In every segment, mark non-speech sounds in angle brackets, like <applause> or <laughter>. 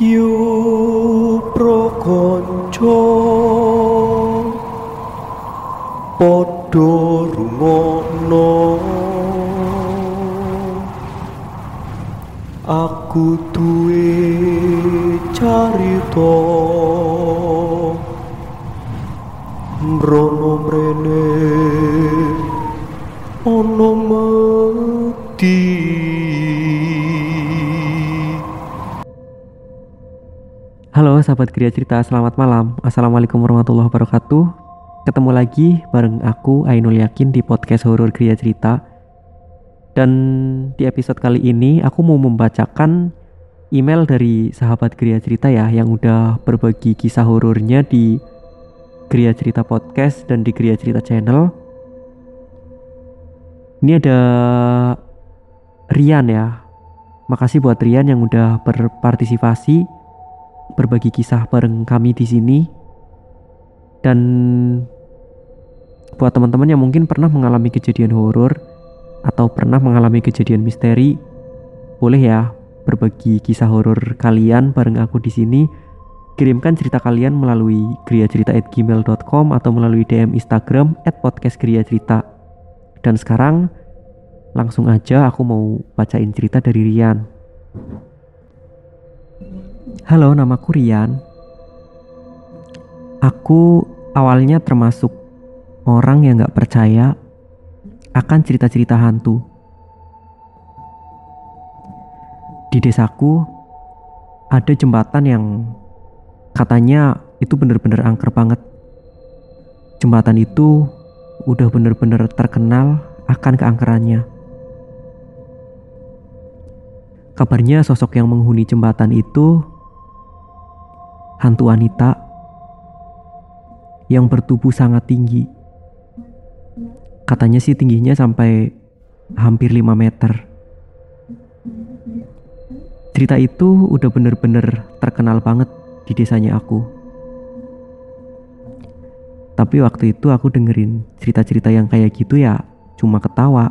Yo prokonco Podo rungono Aku duwe carito Mrono mrene Ono mati Sahabat Gria Cerita, selamat malam. Assalamualaikum warahmatullahi wabarakatuh. Ketemu lagi bareng aku Ainul Yakin di podcast horor Gria Cerita. Dan di episode kali ini aku mau membacakan email dari sahabat Gria Cerita ya yang udah berbagi kisah horornya di Gria Cerita Podcast dan di Gria Cerita Channel. Ini ada Rian ya. Makasih buat Rian yang udah berpartisipasi berbagi kisah bareng kami di sini. Dan buat teman-teman yang mungkin pernah mengalami kejadian horor atau pernah mengalami kejadian misteri, boleh ya berbagi kisah horor kalian bareng aku di sini. Kirimkan cerita kalian melalui griacerita@gmail.com atau melalui DM Instagram @podcastgriacerita. Dan sekarang langsung aja aku mau bacain cerita dari Rian. Halo, namaku Rian. Aku awalnya termasuk orang yang gak percaya akan cerita-cerita hantu. Di desaku ada jembatan yang katanya itu bener-bener angker banget. Jembatan itu udah bener-bener terkenal akan keangkerannya. Kabarnya sosok yang menghuni jembatan itu hantu wanita yang bertubuh sangat tinggi. Katanya sih tingginya sampai hampir 5 meter. Cerita itu udah bener-bener terkenal banget di desanya aku. Tapi waktu itu aku dengerin cerita-cerita yang kayak gitu ya cuma ketawa.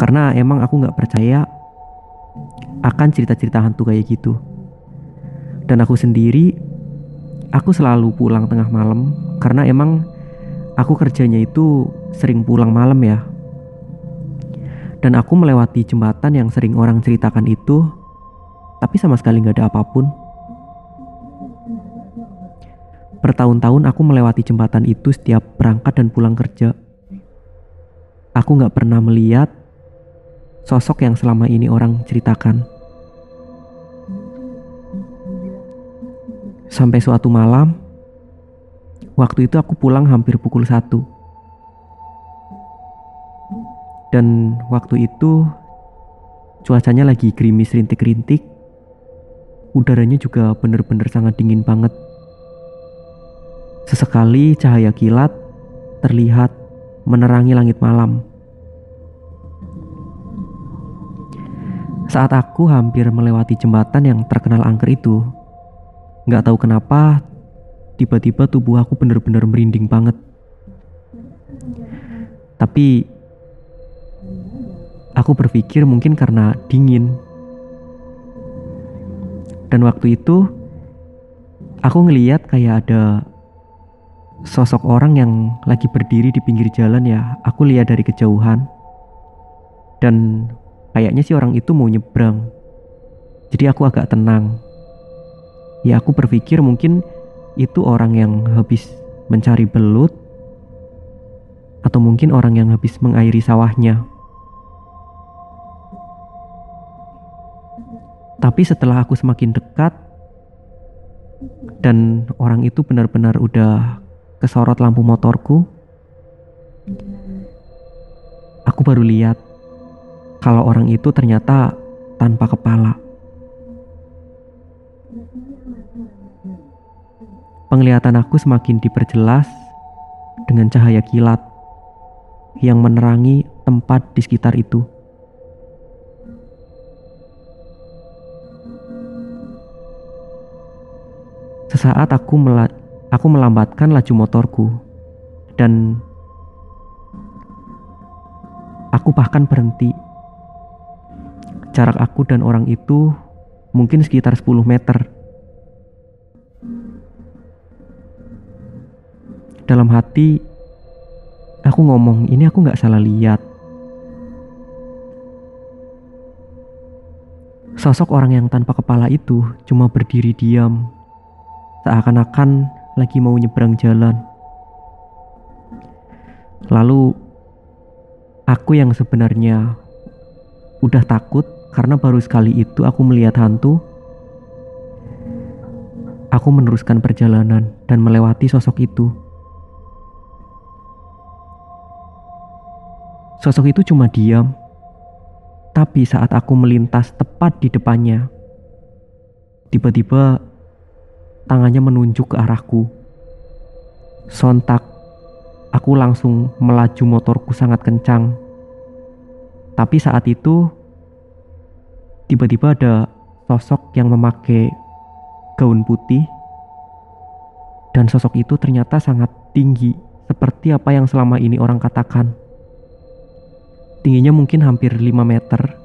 Karena emang aku gak percaya akan cerita-cerita hantu kayak gitu. Dan aku sendiri, aku selalu pulang tengah malam karena emang aku kerjanya itu sering pulang malam ya. Dan aku melewati jembatan yang sering orang ceritakan itu, tapi sama sekali nggak ada apa pun. Bertahun-tahun aku melewati jembatan itu setiap berangkat dan pulang kerja. Aku nggak pernah melihat sosok yang selama ini orang ceritakan. Sampai suatu malam, waktu itu aku pulang hampir pukul satu. Dan waktu itu cuacanya lagi gerimis rintik-rintik. Udaranya juga bener-bener sangat dingin banget. Sesekali cahaya kilat terlihat menerangi langit malam. Saat aku hampir melewati jembatan yang terkenal angker itu, Nggak tahu kenapa, tiba-tiba tubuh aku bener-bener merinding banget. Tapi aku berpikir mungkin karena dingin. Dan waktu itu aku ngeliat kayak ada sosok orang yang lagi berdiri di pinggir jalan ya. Aku lihat dari kejauhan. Dan kayaknya sih orang itu mau nyebrang. Jadi aku agak tenang ya aku berpikir mungkin itu orang yang habis mencari belut atau mungkin orang yang habis mengairi sawahnya. Tapi setelah aku semakin dekat dan orang itu benar-benar udah kesorot lampu motorku, aku baru lihat kalau orang itu ternyata tanpa kepala. Penglihatan aku semakin diperjelas dengan cahaya kilat yang menerangi tempat di sekitar itu. Sesaat aku mela aku melambatkan laju motorku dan aku bahkan berhenti. Jarak aku dan orang itu mungkin sekitar 10 meter. Dalam hati, aku ngomong, ini aku nggak salah lihat. Sosok orang yang tanpa kepala itu cuma berdiri diam, seakan-akan lagi mau nyebrang jalan. Lalu, aku yang sebenarnya udah takut karena baru sekali itu aku melihat hantu. Aku meneruskan perjalanan dan melewati sosok itu. Sosok itu cuma diam, tapi saat aku melintas tepat di depannya, tiba-tiba tangannya menunjuk ke arahku. Sontak, aku langsung melaju motorku sangat kencang. Tapi saat itu tiba-tiba ada sosok yang memakai gaun putih dan sosok itu ternyata sangat tinggi seperti apa yang selama ini orang katakan. Tingginya mungkin hampir 5 meter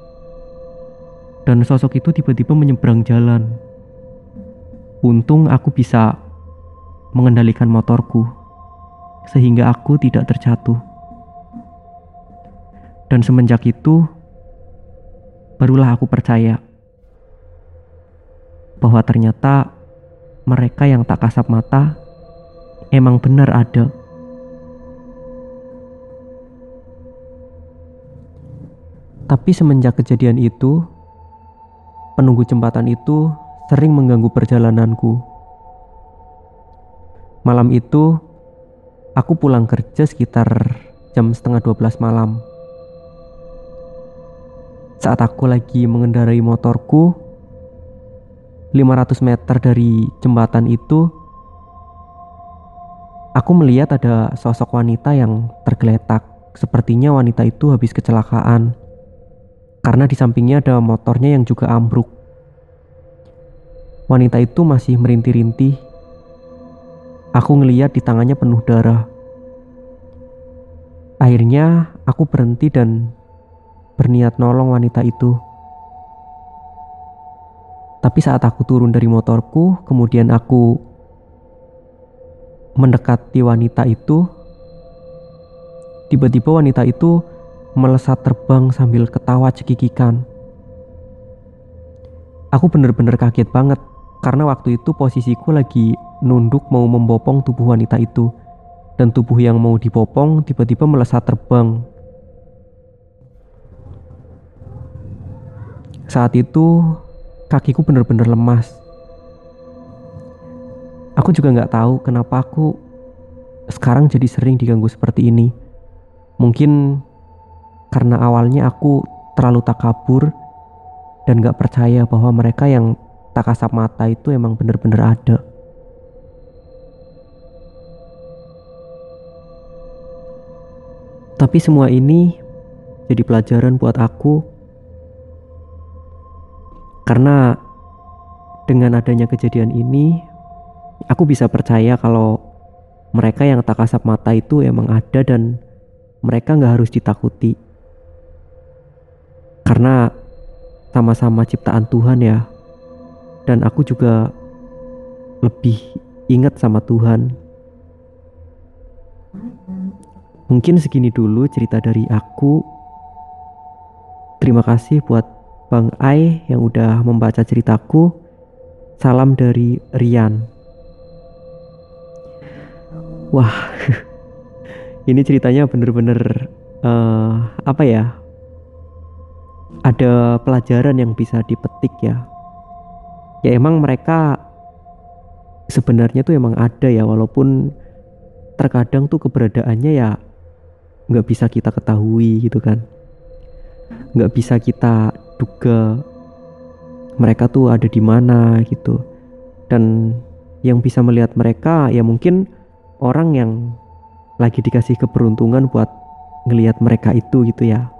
dan sosok itu tiba-tiba menyeberang jalan. Untung aku bisa mengendalikan motorku sehingga aku tidak terjatuh. Dan semenjak itu barulah aku percaya bahwa ternyata mereka yang tak kasat mata emang benar ada. Tapi semenjak kejadian itu, penunggu jembatan itu sering mengganggu perjalananku. Malam itu, aku pulang kerja sekitar jam setengah 12 malam. Saat aku lagi mengendarai motorku 500 meter dari jembatan itu Aku melihat ada sosok wanita yang tergeletak Sepertinya wanita itu habis kecelakaan Karena di sampingnya ada motornya yang juga ambruk. Wanita itu masih merintih-rintih. Aku ngeliat di tangannya penuh darah. Akhirnya aku berhenti dan berniat nolong wanita itu. Tapi saat aku turun dari motorku, kemudian aku mendekati wanita itu, tiba-tiba wanita itu melesat terbang sambil ketawa cekikikan. Aku bener-bener kaget banget karena waktu itu posisiku lagi nunduk mau membopong tubuh wanita itu dan tubuh yang mau dibopong tiba-tiba melesat terbang Saat itu kakiku benar-benar lemas. Aku juga nggak tahu kenapa aku sekarang jadi sering diganggu seperti ini. Mungkin karena awalnya aku terlalu takabur dan gak percaya bahwa mereka yang tak kasat mata itu emang benar-benar ada. Tapi semua ini jadi pelajaran buat aku karena dengan adanya kejadian ini, aku bisa percaya kalau mereka yang tak kasat mata itu emang ada dan mereka nggak harus ditakuti. Karena sama-sama ciptaan Tuhan ya. Dan aku juga lebih ingat sama Tuhan. Mungkin segini dulu cerita dari aku. Terima kasih buat Bang Ai yang udah membaca ceritaku. Salam dari Rian. Wah, <laughs> ini ceritanya bener-bener uh, apa ya? Ada pelajaran yang bisa dipetik ya. Ya emang mereka sebenarnya tuh emang ada ya, walaupun terkadang tuh keberadaannya ya nggak bisa kita ketahui gitu kan. Nggak bisa kita duga mereka tuh ada di mana gitu. Dan yang bisa melihat mereka ya mungkin orang yang lagi dikasih keberuntungan buat ngelihat mereka itu gitu ya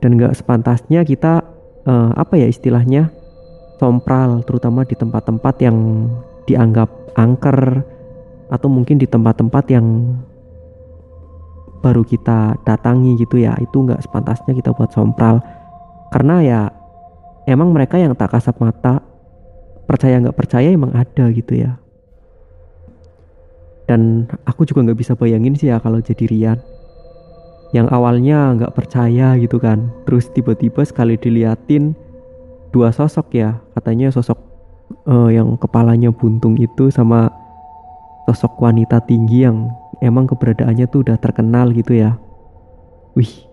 dan nggak sepantasnya kita uh, apa ya istilahnya sompral terutama di tempat-tempat yang dianggap angker atau mungkin di tempat-tempat yang baru kita datangi gitu ya itu nggak sepantasnya kita buat sompral. Karena ya emang mereka yang tak kasat mata percaya nggak percaya emang ada gitu ya. Dan aku juga nggak bisa bayangin sih ya kalau jadi Rian yang awalnya nggak percaya gitu kan. Terus tiba-tiba sekali diliatin dua sosok ya katanya sosok uh, yang kepalanya buntung itu sama sosok wanita tinggi yang emang keberadaannya tuh udah terkenal gitu ya. Wih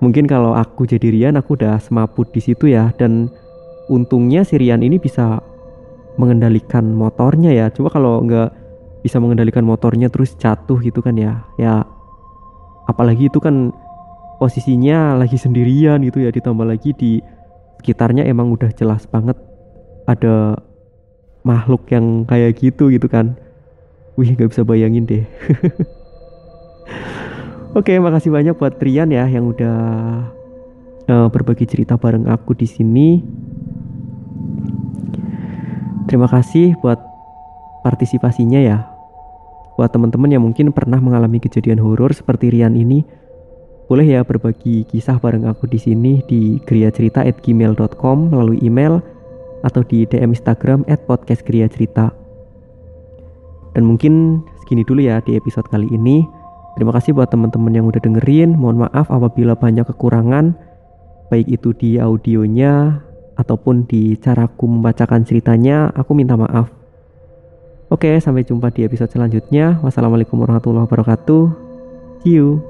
mungkin kalau aku jadi Rian aku udah semaput di situ ya. Dan untungnya si Rian ini bisa mengendalikan motornya ya. Coba kalau nggak bisa mengendalikan motornya terus jatuh gitu kan ya. Ya apalagi itu kan posisinya lagi sendirian gitu ya ditambah lagi di sekitarnya emang udah jelas banget ada makhluk yang kayak gitu gitu kan. Wih nggak bisa bayangin deh. <laughs> Oke makasih banyak buat Rian ya yang udah uh, berbagi cerita bareng aku di sini. Terima kasih buat partisipasinya ya. Buat teman-teman yang mungkin pernah mengalami kejadian horor seperti Rian ini, boleh ya berbagi kisah bareng aku di sini di griacerita@gmail.com melalui email atau di DM Instagram @podcastgriacerita. Dan mungkin segini dulu ya di episode kali ini. Terima kasih buat teman-teman yang udah dengerin. Mohon maaf apabila banyak kekurangan, baik itu di audionya ataupun di caraku membacakan ceritanya, aku minta maaf. Oke, sampai jumpa di episode selanjutnya. Wassalamualaikum warahmatullahi wabarakatuh. See you.